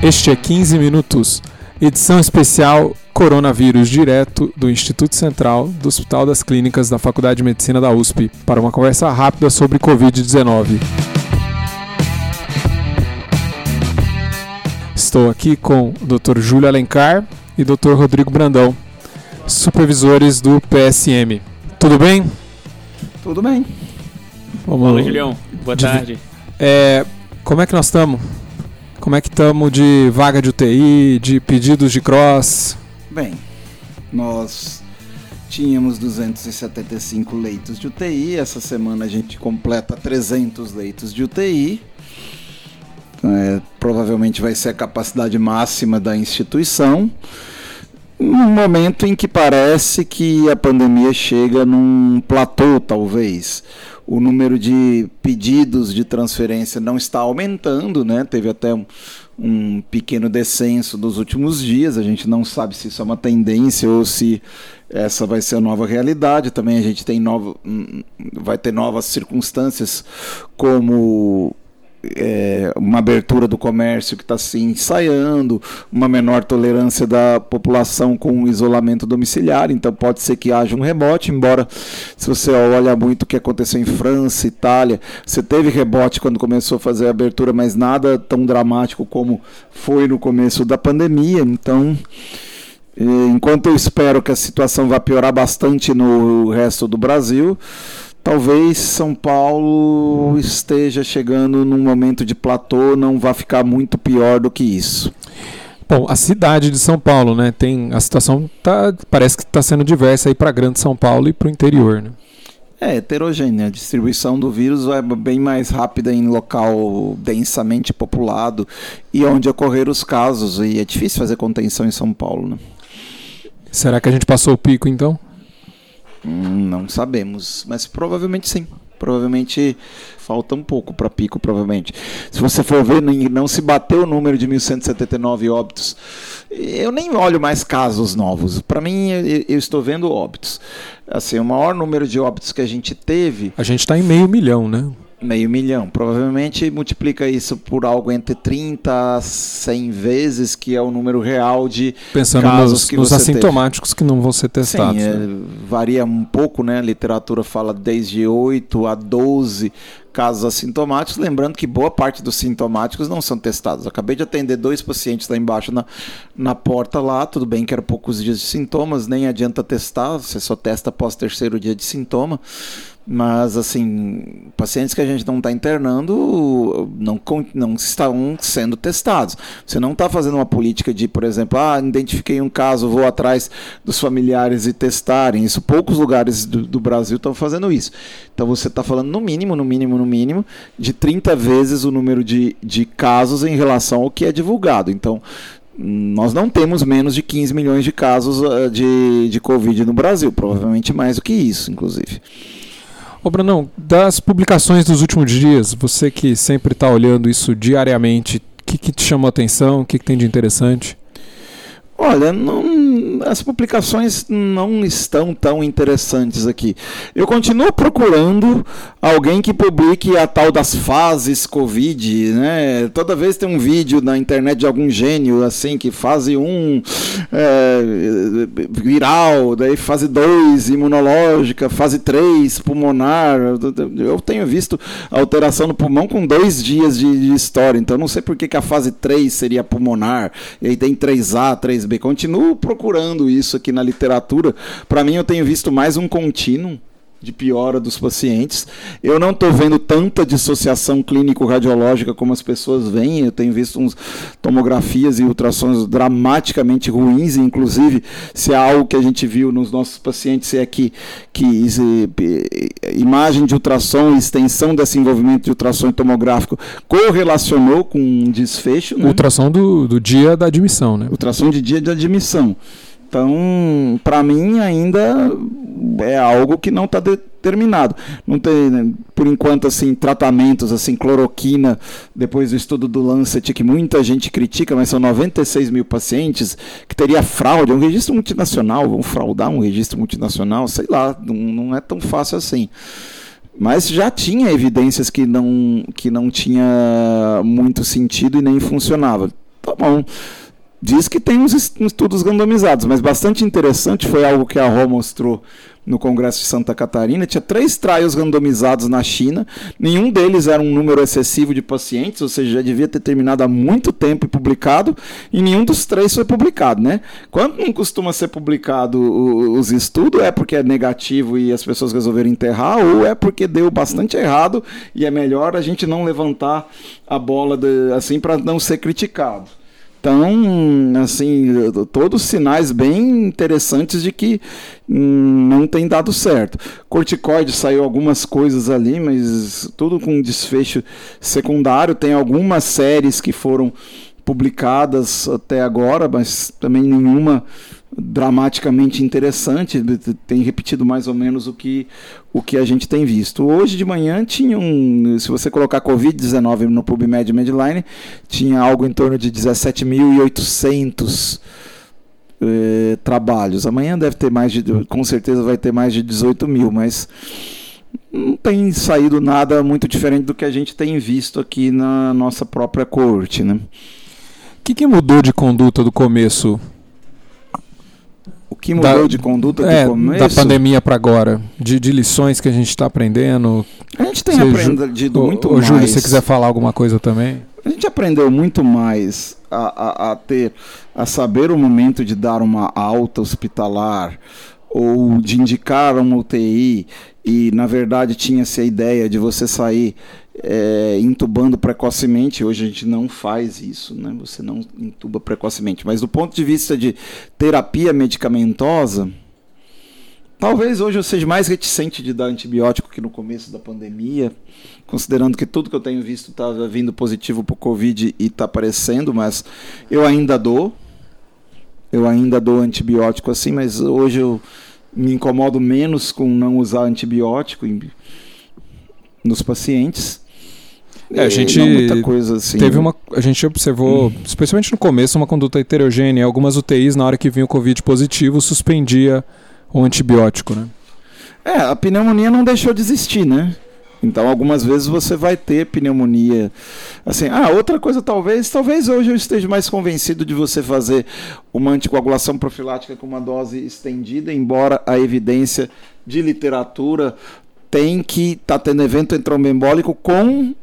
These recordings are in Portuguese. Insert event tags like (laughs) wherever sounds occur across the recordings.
Este é 15 Minutos, edição especial Coronavírus, direto do Instituto Central do Hospital das Clínicas da Faculdade de Medicina da USP, para uma conversa rápida sobre Covid-19. Estou aqui com o Dr. Júlio Alencar e Dr. Rodrigo Brandão, supervisores do PSM. Tudo bem? Tudo bem. Vamos Fala, Julião. Boa de... tarde. É, como é que nós estamos? Como é que estamos de vaga de UTI, de pedidos de cross? Bem, nós tínhamos 275 leitos de UTI, essa semana a gente completa 300 leitos de UTI. É, provavelmente vai ser a capacidade máxima da instituição. Num momento em que parece que a pandemia chega num platô, talvez o número de pedidos de transferência não está aumentando, né? Teve até um, um pequeno descenso dos últimos dias. A gente não sabe se isso é uma tendência ou se essa vai ser a nova realidade. Também a gente tem novo, hum, vai ter novas circunstâncias, como é, uma abertura do comércio que está se ensaiando, uma menor tolerância da população com o isolamento domiciliar, então pode ser que haja um rebote, embora se você olha muito o que aconteceu em França, Itália, você teve rebote quando começou a fazer a abertura, mas nada tão dramático como foi no começo da pandemia, então é, enquanto eu espero que a situação vá piorar bastante no resto do Brasil, talvez São Paulo esteja chegando num momento de platô, não vai ficar muito pior do que isso. Bom, a cidade de São Paulo, né, tem a situação tá, parece que está sendo diversa aí para Grande São Paulo e para o interior, né? É heterogênea. A distribuição do vírus é bem mais rápida em local densamente populado e onde ocorreram os casos. E é difícil fazer contenção em São Paulo. Né? Será que a gente passou o pico então? Não sabemos, mas provavelmente sim. Provavelmente falta um pouco para pico, provavelmente. Se você for ver, não se bateu o número de 1.179 óbitos. Eu nem olho mais casos novos. Para mim, eu estou vendo óbitos. Assim, o maior número de óbitos que a gente teve. A gente está em meio milhão, né? Meio milhão. Provavelmente multiplica isso por algo entre 30 a 100 vezes, que é o número real de Pensando casos nos, que nos assintomáticos teve. que não vão ser testados. Sim, né? é, varia um pouco, né? A literatura fala desde 8 a 12 casos assintomáticos, lembrando que boa parte dos sintomáticos não são testados. acabei de atender dois pacientes lá embaixo na, na porta lá, tudo bem que eram poucos dias de sintomas, nem adianta testar, você só testa após o terceiro dia de sintoma, mas, assim, pacientes que a gente não está internando não, não estão sendo testados. Você não está fazendo uma política de, por exemplo, ah, identifiquei um caso, vou atrás dos familiares e testarem. Isso poucos lugares do, do Brasil estão fazendo isso. Então você está falando no mínimo, no mínimo, no mínimo, de 30 vezes o número de, de casos em relação ao que é divulgado. Então, nós não temos menos de 15 milhões de casos uh, de, de Covid no Brasil, provavelmente mais do que isso, inclusive. Ô, Brunão, das publicações dos últimos dias, você que sempre está olhando isso diariamente, o que, que te chamou a atenção? O que, que tem de interessante? Olha, não, as publicações não estão tão interessantes aqui. Eu continuo procurando alguém que publique a tal das fases Covid, né? Toda vez tem um vídeo na internet de algum gênio, assim, que fase 1 um, é, viral, daí fase 2 imunológica, fase 3 pulmonar. Eu tenho visto alteração no pulmão com dois dias de, de história, então não sei por que, que a fase 3 seria pulmonar, e aí tem 3A, 3B Continuo procurando isso aqui na literatura. Para mim, eu tenho visto mais um contínuo de piora dos pacientes. Eu não estou vendo tanta dissociação clínico-radiológica como as pessoas veem. Eu tenho visto uns tomografias e ultrassons dramaticamente ruins, inclusive se é algo que a gente viu nos nossos pacientes é que, que imagem de ultrassom e extensão desse envolvimento de ultrassom tomográfico correlacionou com um desfecho. Né? Ultrassom do, do dia da admissão, né? Ultrassom de dia de admissão. Então, para mim, ainda é algo que não está determinado. Não tem, né, por enquanto, assim, tratamentos, assim, cloroquina, depois do estudo do Lancet, que muita gente critica, mas são 96 mil pacientes, que teria fraude, é um registro multinacional, vão fraudar um registro multinacional, sei lá, não, não é tão fácil assim. Mas já tinha evidências que não, que não tinha muito sentido e nem funcionava Tá bom. Diz que tem uns estudos randomizados, mas bastante interessante foi algo que a Rô mostrou no Congresso de Santa Catarina. Tinha três trials randomizados na China, nenhum deles era um número excessivo de pacientes, ou seja, já devia ter terminado há muito tempo e publicado, e nenhum dos três foi publicado, né? Quando não costuma ser publicado os estudos, é porque é negativo e as pessoas resolveram enterrar, ou é porque deu bastante errado e é melhor a gente não levantar a bola de, assim para não ser criticado. Então, assim, todos sinais bem interessantes de que hum, não tem dado certo. Corticoide saiu algumas coisas ali, mas tudo com desfecho secundário. Tem algumas séries que foram publicadas até agora, mas também nenhuma dramaticamente interessante, tem repetido mais ou menos o que, o que a gente tem visto. Hoje de manhã tinha um, se você colocar Covid-19 no PubMed Medline, tinha algo em torno de 17.800 eh, trabalhos. Amanhã deve ter mais de, com certeza vai ter mais de 18 mil, mas não tem saído nada muito diferente do que a gente tem visto aqui na nossa própria corte, né? O que, que mudou de conduta do começo que mudou da, de conduta é, do começo? Da pandemia para agora, de, de, lições que a gente está aprendendo. A gente tem aprendido muito o, mais. Júlio, se você quiser falar alguma coisa também. A gente aprendeu muito mais a, a, a ter, a saber o momento de dar uma alta hospitalar ou de indicar uma UTI e na verdade tinha-se a ideia de você sair é, intubando precocemente. Hoje a gente não faz isso, né? Você não intuba precocemente. Mas do ponto de vista de terapia medicamentosa, talvez hoje eu seja mais reticente de dar antibiótico que no começo da pandemia, considerando que tudo que eu tenho visto estava tá vindo positivo para o Covid e está aparecendo, mas eu ainda dou. Eu ainda dou antibiótico assim, mas hoje eu me incomodo menos com não usar antibiótico nos pacientes. É, a gente assim. teve uma, a gente observou, hum. especialmente no começo, uma conduta heterogênea. Algumas UTIs, na hora que vinha o Covid positivo, suspendia o antibiótico, né? É, a pneumonia não deixou de existir, né? Então, algumas vezes você vai ter pneumonia. Assim, ah, outra coisa talvez, talvez hoje eu esteja mais convencido de você fazer uma anticoagulação profilática com uma dose estendida, embora a evidência de literatura tem que estar tá tendo evento entrombembólico com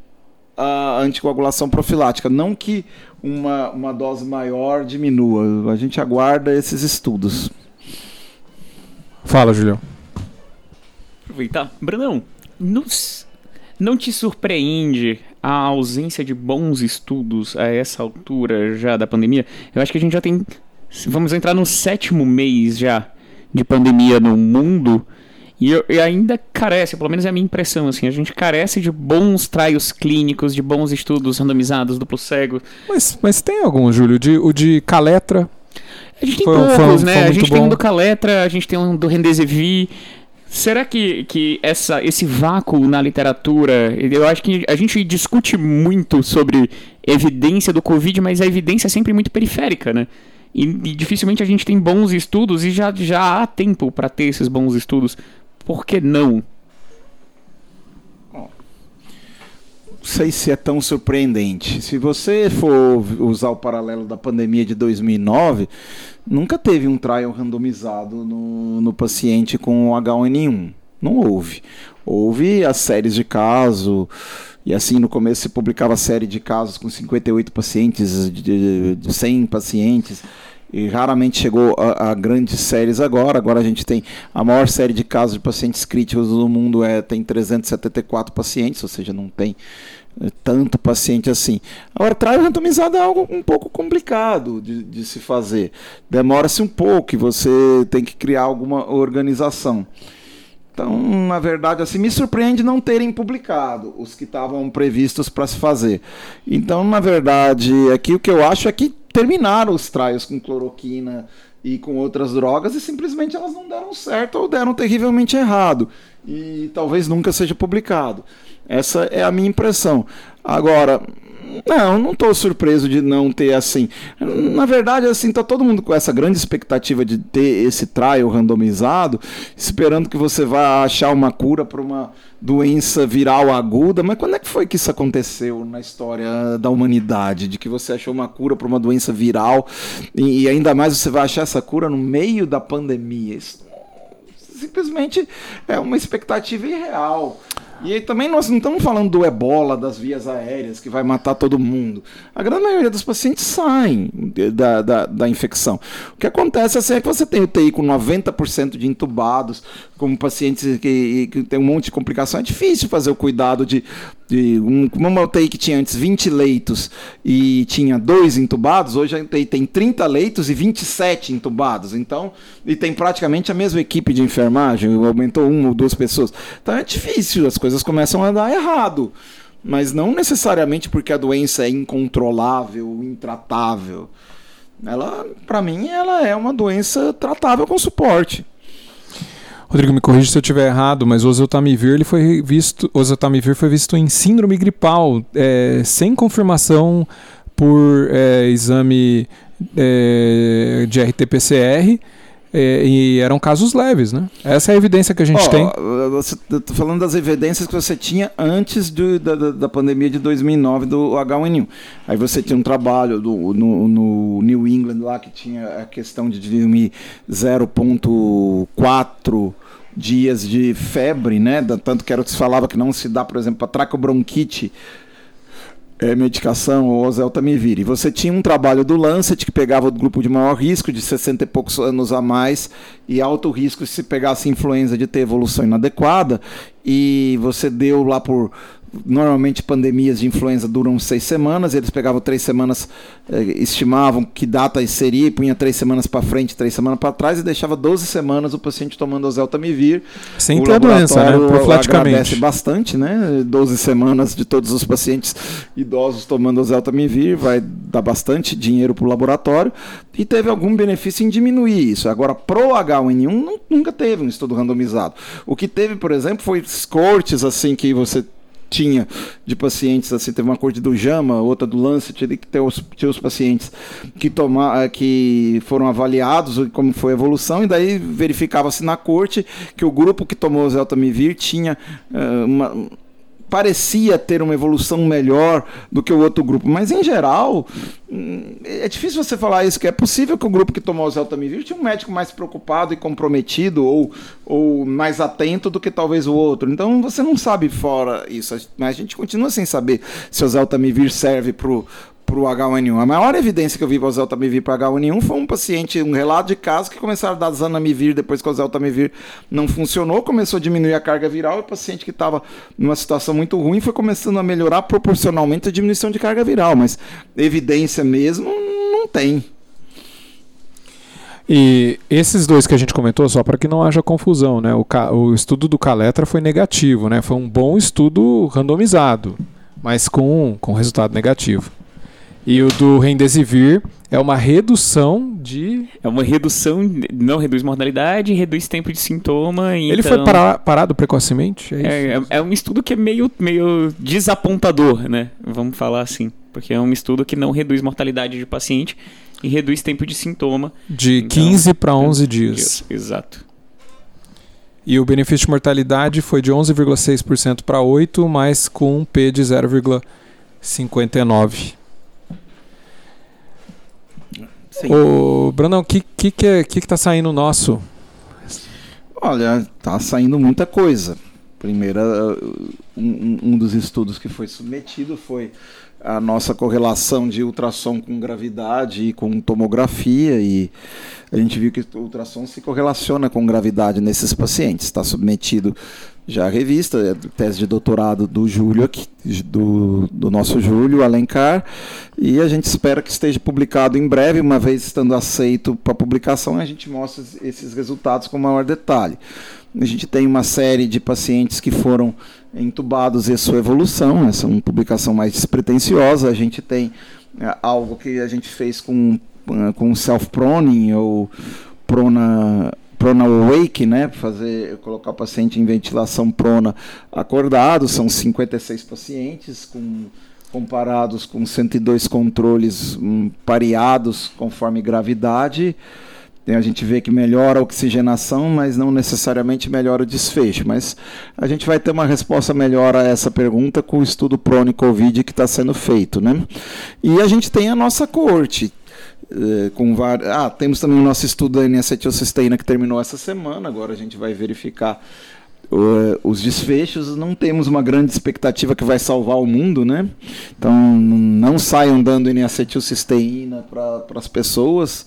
a anticoagulação profilática, não que uma, uma dose maior diminua. A gente aguarda esses estudos. Fala, Julião. Aproveitar. Brandão, nos, não te surpreende a ausência de bons estudos a essa altura já da pandemia? Eu acho que a gente já tem. Vamos entrar no sétimo mês já de pandemia no mundo. E, e, ainda carece, pelo menos é a minha impressão, assim, a gente carece de bons traios clínicos, de bons estudos randomizados, duplo cego. Mas, mas tem algum, Júlio? De, o de Caletra? A gente tem foi, poucos, foi, né? Foi a gente bom. tem um do Caletra, a gente tem um do Rendesivir. Será que, que essa, esse vácuo na literatura, eu acho que a gente discute muito sobre evidência do Covid, mas a evidência é sempre muito periférica, né? E, e dificilmente a gente tem bons estudos e já, já há tempo para ter esses bons estudos. Por que não? Não sei se é tão surpreendente. Se você for usar o paralelo da pandemia de 2009, nunca teve um trial randomizado no, no paciente com H1N1. Não houve. Houve as séries de caso, e assim no começo se publicava série de casos com 58 pacientes, de, de 100 pacientes e raramente chegou a, a, grandes séries agora. Agora a gente tem a maior série de casos de pacientes críticos do mundo é tem 374 pacientes, ou seja, não tem é, tanto paciente assim. Agora, trial randomizado é algo um pouco complicado de, de se fazer. Demora-se um pouco e você tem que criar alguma organização. Então, na verdade, assim, me surpreende não terem publicado os que estavam previstos para se fazer. Então, na verdade, aqui o que eu acho é que terminaram os trials com cloroquina e com outras drogas e simplesmente elas não deram certo ou deram terrivelmente errado. E talvez nunca seja publicado. Essa é a minha impressão. Agora, Não, não estou surpreso de não ter assim. Na verdade, assim, tá todo mundo com essa grande expectativa de ter esse trial randomizado, esperando que você vá achar uma cura para uma doença viral aguda. Mas quando é que foi que isso aconteceu na história da humanidade? De que você achou uma cura para uma doença viral e ainda mais você vai achar essa cura no meio da pandemia? Isso simplesmente é uma expectativa irreal. E aí também nós não estamos falando do ebola das vias aéreas que vai matar todo mundo. A grande maioria dos pacientes saem da, da, da infecção. O que acontece assim, é que você tem UTI com 90% de entubados, como pacientes que, que tem um monte de complicação. É difícil fazer o cuidado de, de um, uma UTI que tinha antes 20 leitos e tinha dois entubados, hoje a UTI tem 30 leitos e 27 entubados. Então, e tem praticamente a mesma equipe de enfermagem, aumentou uma ou duas pessoas. Então é difícil, as coisas começam a dar errado. Mas não necessariamente porque a doença é incontrolável, intratável. Ela, para mim, ela é uma doença tratável com suporte. Rodrigo, me corrija se eu estiver errado, mas o oseltamivir ele foi visto, oseltamivir foi visto em síndrome gripal, é, sem confirmação por é, exame é, de RT-PCR. É, e eram casos leves, né? Essa é a evidência que a gente oh, tem. Você tá falando das evidências que você tinha antes do, da, da pandemia de 2009 do H1N1. Aí você tinha um trabalho do, no, no New England lá que tinha a questão de 0,4 dias de febre, né? Tanto que era se falava que não se dá, por exemplo, para tracobronquite é, medicação ou oseltamivir. E você tinha um trabalho do Lancet que pegava o grupo de maior risco, de 60 e poucos anos a mais, e alto risco se pegasse influenza de ter evolução inadequada, e você deu lá por normalmente pandemias de influenza duram seis semanas, eles pegavam três semanas, eh, estimavam que data seria, e punha três semanas para frente, três semanas para trás, e deixava 12 semanas o paciente tomando oseltamivir. Sem ter a doença, né? Profilaticamente. agradece bastante, né? 12 semanas de todos os pacientes idosos tomando oseltamivir, vai dar bastante dinheiro para o laboratório, e teve algum benefício em diminuir isso. Agora, pro H1N1 nunca teve um estudo randomizado. O que teve, por exemplo, foi cortes assim que você tinha de pacientes, assim, teve uma corte do JAMA, outra do Lancet, que tem os, tinha os pacientes que, toma, eh, que foram avaliados, como foi a evolução, e daí verificava-se na corte que o grupo que tomou o Zeltamivir tinha uh, uma parecia ter uma evolução melhor do que o outro grupo, mas em geral hum, é difícil você falar isso, que é possível que o grupo que tomou o Zeltamivir tinha um médico mais preocupado e comprometido ou, ou mais atento do que talvez o outro. Então você não sabe fora isso, mas a gente continua sem saber se o Zeltamivir serve para para o H1N1. A maior evidência que eu vi para o Zeltamivir para H1N1 foi um paciente, um relato de caso que começaram a dar Zanamivir depois que o Zeltamivir não funcionou, começou a diminuir a carga viral e o paciente que estava numa situação muito ruim foi começando a melhorar proporcionalmente a diminuição de carga viral, mas evidência mesmo não tem. E esses dois que a gente comentou, só para que não haja confusão, né? O, o estudo do Caletra foi negativo, né? Foi um bom estudo randomizado, mas com, com resultado negativo. E o do Remdesivir é uma redução de. É uma redução, não reduz mortalidade, reduz tempo de sintoma. Ele então... foi para, parado precocemente? É, é, é, é, um estudo que é meio, meio desapontador, né? Vamos falar assim. Porque é um estudo que não reduz mortalidade de paciente e reduz tempo de sintoma. De então, 15 para 11 dias. dias. Exato. E o benefício de mortalidade foi de 11,6% para 8%, mas com um P de 0,59%. Sim. Ô, Brandão, o que, que, que, é, que, que tá saindo nosso? Olha, tá saindo muita coisa. Primeiro, um, um dos estudos que foi submetido foi a nossa correlação de ultrassom com gravidade e com tomografia e a gente viu que o ultrassom se correlaciona com gravidade nesses pacientes. Está submetido já à revista, é tese de doutorado do Júlio aqui, do, do nosso Júlio Alencar, e a gente espera que esteja publicado em breve, uma vez estando aceito para publicação, a gente mostra esses resultados com maior detalhe. A gente tem uma série de pacientes que foram entubados e sua evolução, essa é uma publicação mais despretensiosa. A gente tem é, algo que a gente fez com, é, com self-proning ou prona prona awake, né, fazer colocar o paciente em ventilação prona acordado, são 56 pacientes com comparados com 102 controles hum, pareados conforme gravidade, a gente vê que melhora a oxigenação, mas não necessariamente melhora o desfecho. Mas a gente vai ter uma resposta melhor a essa pergunta com o estudo Prone Covid que está sendo feito. Né? E a gente tem a nossa corte. Eh, com var... Ah, temos também o nosso estudo da N-acetilcisteína que terminou essa semana. Agora a gente vai verificar os desfechos, não temos uma grande expectativa que vai salvar o mundo, né? Então não saiam dando N-acetilcisteína para as pessoas.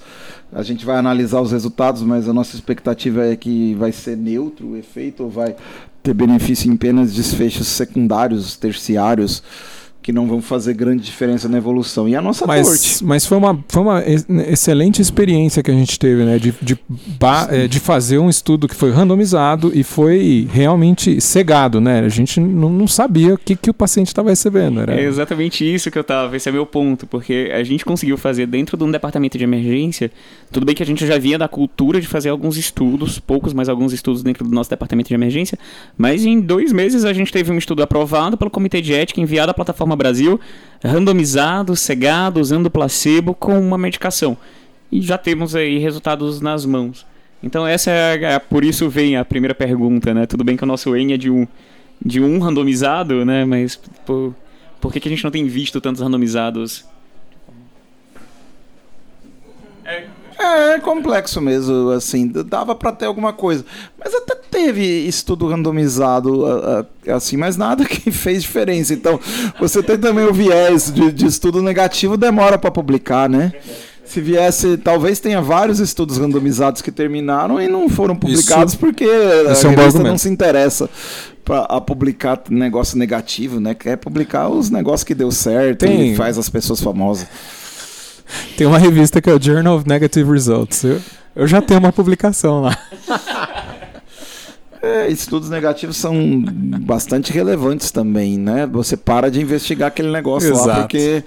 A gente vai analisar os resultados, mas a nossa expectativa é que vai ser neutro o efeito ou vai ter benefício em apenas desfechos secundários, terciários que não vão fazer grande diferença na evolução. E a nossa mas, corte. Mas foi uma, foi uma excelente experiência que a gente teve, né? De, de, é, de fazer um estudo que foi randomizado e foi realmente cegado, né? A gente não, não sabia o que, que o paciente estava recebendo. Era... É exatamente isso que eu estava. Esse é meu ponto, porque a gente conseguiu fazer dentro de um departamento de emergência. Tudo bem que a gente já vinha da cultura de fazer alguns estudos, poucos, mas alguns estudos dentro do nosso departamento de emergência. Mas em dois meses a gente teve um estudo aprovado pelo Comitê de Ética, enviado à plataforma Brasil, randomizado, cegado, usando placebo com uma medicação. E já temos aí resultados nas mãos. Então essa é, é por isso vem a primeira pergunta, né? Tudo bem que o nosso N é de um de um randomizado, né? Mas por, por que, que a gente não tem visto tantos randomizados? É, é, complexo mesmo, assim, dava para ter alguma coisa. Mas até teve estudo randomizado, assim, mas nada que (laughs) fez diferença. Então, você tem também o viés de, de estudo negativo, demora para publicar, né? Se viesse, talvez tenha vários estudos randomizados que terminaram e não foram publicados Isso, porque a é um revista não se interessa para publicar negócio negativo, né? Quer publicar os negócios que deu certo tem. e faz as pessoas famosas. Tem uma revista que é o Journal of Negative Results. Eu, eu já tenho uma publicação lá. (laughs) É, estudos negativos são bastante relevantes também, né? Você para de investigar aquele negócio Exato. lá porque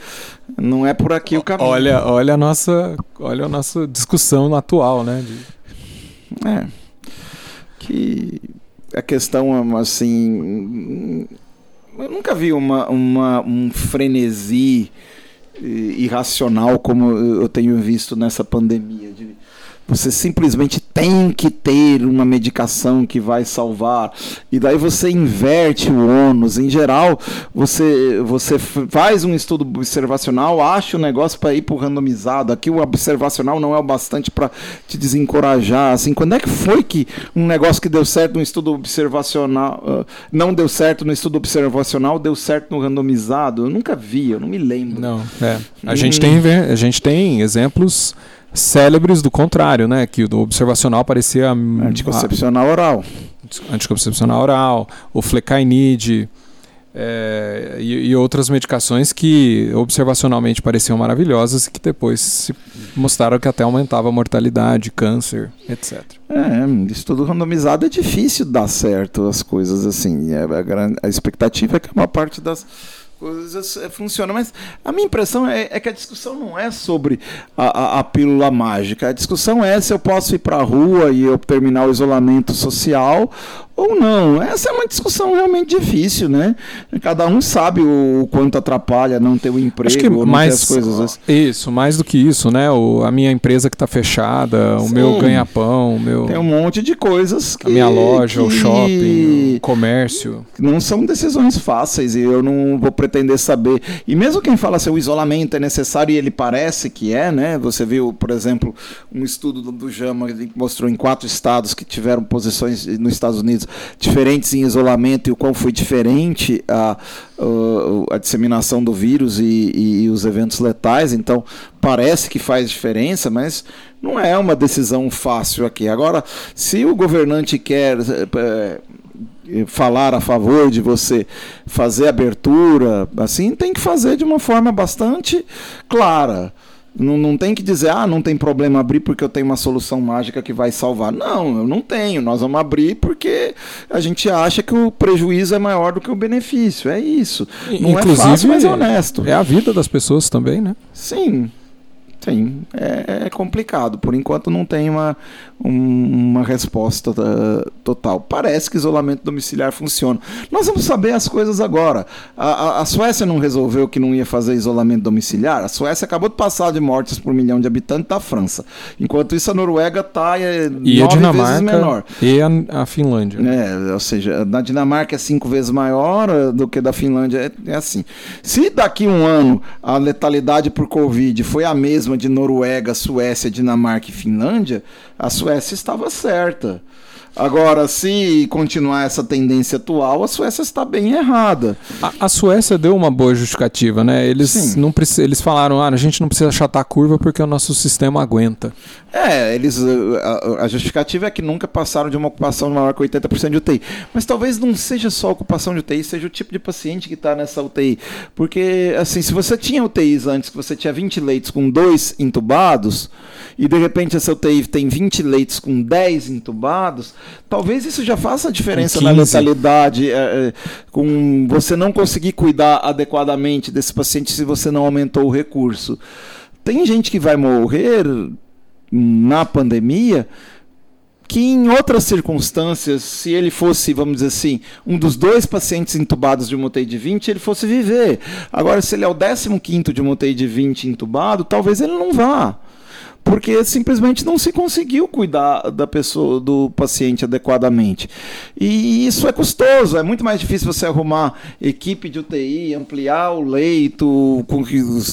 não é por aqui o caminho. Olha, olha a nossa, olha a nossa discussão atual, né? De... É. Que a questão assim, eu nunca vi uma, uma um frenesi irracional como eu tenho visto nessa pandemia. De você simplesmente tem que ter uma medicação que vai salvar. E daí você inverte o ônus. Em geral, você, você faz um estudo observacional, acha o negócio para ir para o randomizado. Aqui o observacional não é o bastante para te desencorajar. Assim, quando é que foi que um negócio que deu certo no estudo observacional, uh, não deu certo no estudo observacional, deu certo no randomizado? Eu nunca vi, eu não me lembro. Não, é. A, hum. gente, tem, a gente tem exemplos célebres do contrário, né? Que o observacional parecia. Anticoncepcional a, oral. Anticoncepcional oral, o flecainide. É, e, e, outras medicações que observacionalmente pareciam maravilhosas e que depois se mostraram que até aumentava a mortalidade, câncer, etc. É, estudo randomizado é difícil dar certo as coisas assim. É, a, a expectativa é que uma parte das coisas é, funcionam. Mas a minha impressão é, é, que a discussão não é sobre a, a, a, pílula mágica. A discussão é se eu posso ir para a rua e eu terminar o isolamento social ou não. Essa é uma discussão realmente difícil, né? Cada um sabe o, quanto atrapalha não ter o um emprego, ou não mais, ter as coisas. Assim. Isso, mais do que isso, né? O, a minha empresa que está fechada, Sim. o meu ganha-pão, o meu... Tem um monte de coisas que... A minha loja, que... o shopping, o comércio. Não são decisões fáceis e eu não vou pretender saber. E mesmo quem fala assim, o isolamento é necessário e ele parece que é, né? Você viu, por exemplo, um estudo do, do JAMA que mostrou em quatro estados que tiveram posições nos Estados Unidos diferentes em isolamento e o qual foi diferente a, a, a disseminação do vírus e, e, e, os eventos letais. Então, parece que faz diferença, mas não é uma decisão fácil aqui. Agora, se o governante quer. É, falar a favor de você fazer abertura, assim, tem que fazer de uma forma bastante clara. Não, não tem que dizer, ah, não tem problema abrir porque eu tenho uma solução mágica que vai salvar. Não, eu não tenho. Nós vamos abrir porque a gente acha que o prejuízo é maior do que o benefício. É isso. Não Inclusive, é fácil, mas é honesto. É a vida das pessoas também, né? Sim. Sim, é, é, complicado. Por enquanto não tem uma, um, uma resposta uh, total. Parece que isolamento domiciliar funciona. Nós vamos saber as coisas agora. A, a, a, Suécia não resolveu que não ia fazer isolamento domiciliar. A Suécia acabou de passar de mortes por milhão de habitantes da França. Enquanto isso, a Noruega está é, e a Dinamarca menor. E a, a Finlândia. É, ou seja, na Dinamarca é cinco vezes maior uh, do que da Finlândia. É, é assim. Se daqui um ano a letalidade por Covid foi a mesma de Noruega, Suécia, Dinamarca e Finlândia, a Suécia estava certa. Agora, se continuar essa tendência atual, a Suécia está bem errada. A, a Suécia deu uma boa justificativa, né? Eles, não, eles falaram, ah, a gente não precisa achatar a curva porque o nosso sistema aguenta. É, eles, a, a justificativa é que nunca passaram de uma ocupação maior que 80% de UTI. Mas talvez não seja só a ocupação de UTI, seja o tipo de paciente que está nessa UTI. Porque, assim, se você tinha UTIs antes, que você tinha 20 leitos com dois entubados, e de repente essa UTI tem 20 leitos com 10 entubados, talvez isso já faça diferença na letalidade, é, é, com você não conseguir cuidar adequadamente desse paciente se você não aumentou o recurso. Tem gente que vai morrer na pandemia que em outras circunstâncias, se ele fosse, vamos dizer assim, um dos dois pacientes entubados de uma UTI de 20, ele fosse viver. Agora, se ele é o 15 de uma UTI de 20 entubado, talvez ele não vá porque simplesmente não se conseguiu cuidar da pessoa, do paciente adequadamente. E isso é custoso, é muito mais difícil você arrumar equipe de UTI, ampliar o leito,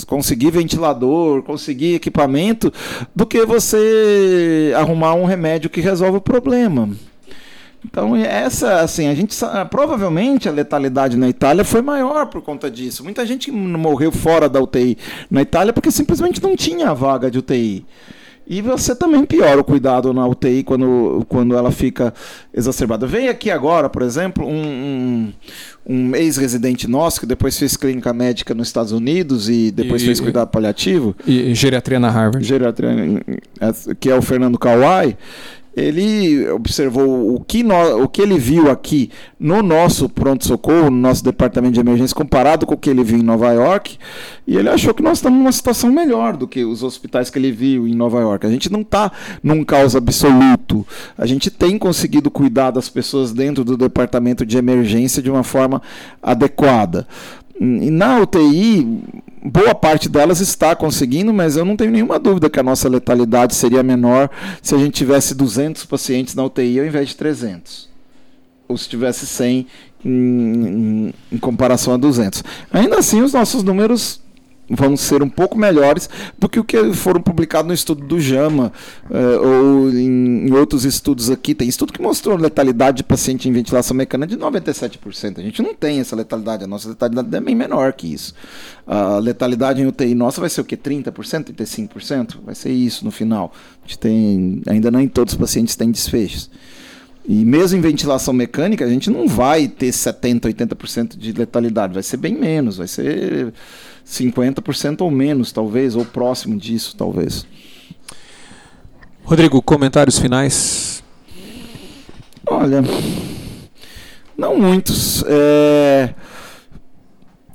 conseguir ventilador, conseguir equipamento, do que você arrumar um remédio que resolve o problema. Então, essa, assim, a gente provavelmente a letalidade na Itália foi maior por conta disso. Muita gente morreu fora da UTI na Itália porque simplesmente não tinha vaga de UTI. E você também piora o cuidado na UTI quando, quando ela fica exacerbada. Veio aqui agora, por exemplo, um, um, um ex-residente nosso que depois fez clínica médica nos Estados Unidos e depois e, fez cuidado paliativo. E, e geriatria na Harvard. Geriatria, que é o Fernando Kawai ele observou o que, no, o que ele viu aqui no nosso pronto-socorro, no nosso departamento de emergência, comparado com o que ele viu em Nova York, e ele achou que nós estamos numa situação melhor do que os hospitais que ele viu em Nova York. A gente não está num caos absoluto. A gente tem conseguido cuidar das pessoas dentro do departamento de emergência de uma forma adequada. Na UTI, boa parte delas está conseguindo, mas eu não tenho nenhuma dúvida que a nossa letalidade seria menor se a gente tivesse 200 pacientes na UTI ao invés de 300. Ou se tivesse 100 em, em, em comparação a 200. Ainda assim, os nossos números vão ser um pouco melhores do que o que foram publicados no estudo do JAMA uh, ou em, em, outros estudos aqui. Tem estudo que mostrou letalidade de paciente em ventilação mecânica de 97%. A gente não tem essa letalidade, a nossa letalidade é bem menor que isso. A letalidade em UTI nossa vai ser o que? 30%, 35%? Vai ser isso no final. A gente tem, ainda nem todos os pacientes têm desfechos. E mesmo em ventilação mecânica, a gente não vai ter 70%, 80% de letalidade, vai ser bem menos, vai ser 50% ou menos, talvez, ou próximo disso, talvez. Rodrigo, comentários finais? Olha, não muitos. É...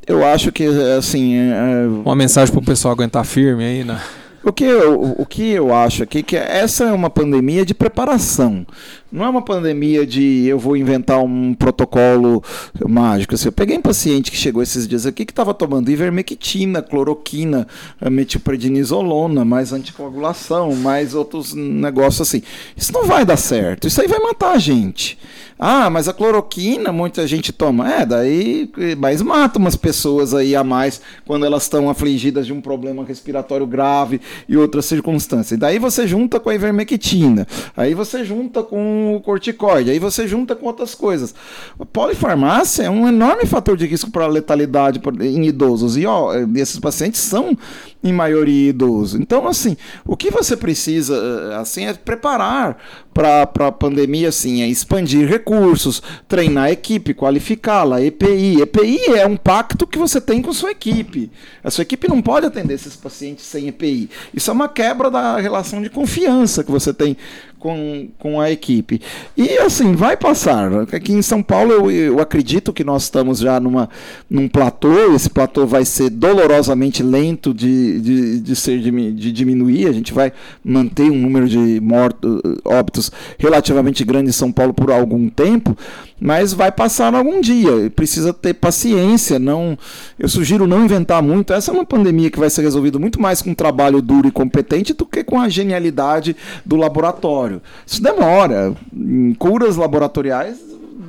Eu acho que, assim. É... Uma mensagem para o pessoal aguentar firme aí, né? O que, eu, o que eu acho aqui é que essa é uma pandemia de preparação. Não é uma pandemia de eu vou inventar um protocolo mágico. Assim, eu peguei um paciente que chegou esses dias aqui que estava tomando ivermectina, cloroquina, metilprednisolona, mais anticoagulação, mais outros negócios assim. Isso não vai dar certo. Isso aí vai matar a gente. Ah, mas a cloroquina muita gente toma. É, daí. Mas mata umas pessoas aí a mais quando elas estão afligidas de um problema respiratório grave e outras circunstâncias. Daí você junta com a ivermectina. Aí você junta com o corticoide, aí você junta com outras coisas. A polifarmácia é um enorme fator de risco para letalidade em idosos. E ó, esses pacientes são em maioria idosos. Então, assim, o que você precisa eh, assim é preparar para a pandemia, assim, é expandir recursos, treinar a equipe, qualificá-la, EPI. EPI é um pacto que você tem com sua equipe. A sua equipe não pode atender esses pacientes sem EPI. Isso é uma quebra da relação de confiança que você tem com, com a equipe. E assim, vai passar. Aqui em São Paulo, eu, eu acredito que nós estamos já numa, num platô. Esse platô vai ser dolorosamente lento de, de, de, ser, de diminuir. A gente vai manter um número de mortos, óbitos relativamente grande em São Paulo por algum tempo, mas vai passar algum dia. Precisa ter paciência. Não, eu sugiro não inventar muito. Essa é uma pandemia que vai ser resolvida muito mais com trabalho duro e competente do que com a genialidade do laboratório laboratório. Isso demora. Em curas laboratoriais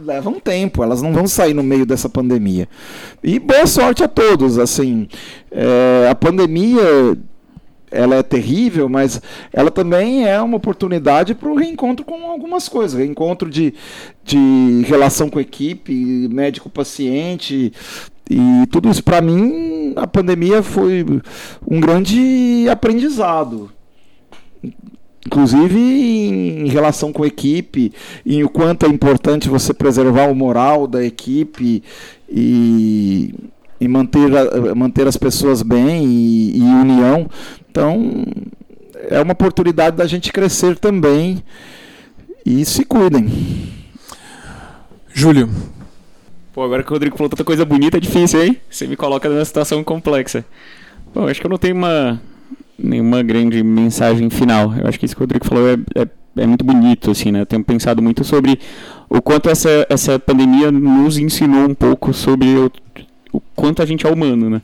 levam tempo, elas não vão sair no meio dessa pandemia. E boa sorte a todos. Assim, é, a pandemia ela é terrível, mas ela também é uma oportunidade para o reencontro com algumas coisas, reencontro de, de relação com equipe, médico-paciente, e tudo isso. Para mim a pandemia foi um grande aprendizado. Inclusive em relação com a equipe, em o quanto é importante você preservar o moral da equipe e, e manter, manter as pessoas bem e, e união. Então, é uma oportunidade da gente crescer também e se cuidem. Júlio. Pô, agora que o Rodrigo falou tanta coisa bonita, é difícil, hein? Você me coloca numa situação complexa. Bom, acho que eu não tenho uma, nenhuma grande mensagem final. Eu acho que isso que o Rodrigo falou é, é, é, muito bonito, assim, né? Eu tenho pensado muito sobre o quanto essa, essa pandemia nos ensinou um pouco sobre o, o quanto a gente é humano, né?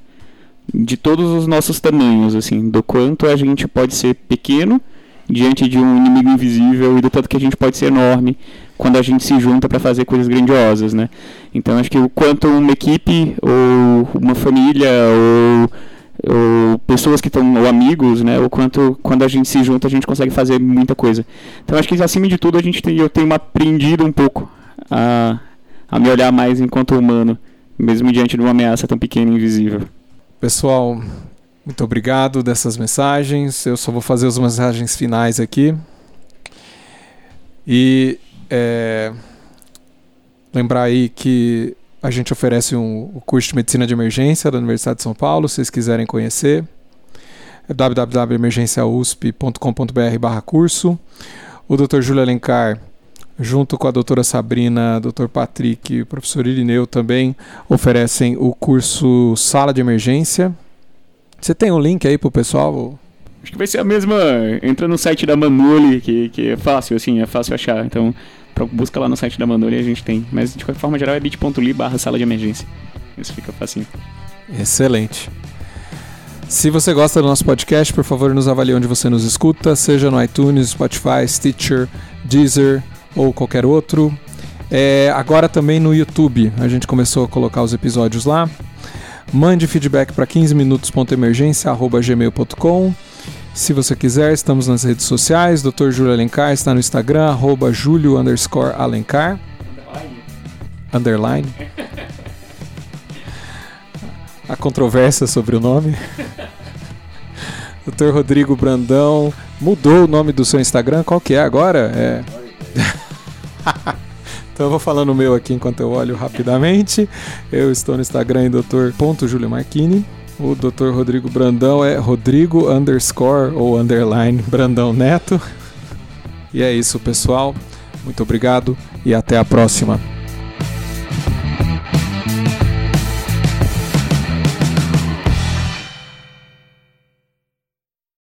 De todos os nossos tamanhos, assim, do quanto a gente pode ser pequeno diante de um inimigo invisível e do tanto que a gente pode ser enorme quando a gente se junta para fazer coisas grandiosas, né? Então acho que o quanto uma equipe ou uma família ou ou pessoas que estão ou amigos, né, o quanto quando a gente se junta a gente consegue fazer muita coisa. Então acho que acima de tudo a gente tem, eu tenho aprendido um pouco a, a me olhar mais enquanto humano, mesmo diante de uma ameaça tão pequena e invisível. Pessoal, muito obrigado dessas mensagens. Eu só vou fazer as mensagens finais aqui. E é, lembrar aí que a gente oferece um, curso de Medicina de Emergência da Universidade de São Paulo, se vocês quiserem conhecer. É www.emergenciausp.com.br barra curso. O Dr. Júlio Alencar, junto com a doutora Sabrina, Dr. Patrick e o professor Irineu também oferecem o curso Sala de Emergência. Você tem um link aí pro pessoal? Acho que vai ser a mesma. Entra no site da Manuli, que, que é fácil, assim, é fácil achar. Então, busca lá no site da Mandori a gente tem. Mas de qualquer forma geral é bit.ly barra sala de emergência. Isso fica facinho. Excelente. Se você gosta do nosso podcast, por favor, nos avalie onde você nos escuta, seja no iTunes, Spotify, Stitcher, Deezer ou qualquer outro. É, agora também no YouTube, a gente começou a colocar os episódios lá. Mande feedback para 15minutos.emergência.gmail.com se você quiser, estamos nas redes sociais. Dr. Júlio Alencar está no Instagram, arroba Júlio underscore Alencar. Underline. A controvérsia sobre o nome. (laughs) Dr. Rodrigo Brandão mudou o nome do seu Instagram. Qual que é agora? É. (laughs) então eu vou falando o meu aqui enquanto eu olho rapidamente. Eu estou no Instagram em. Marquini. O Dr. Rodrigo Brandão é Rodrigo underscore ou underline Brandão Neto. E é isso, pessoal. Muito obrigado e até a próxima.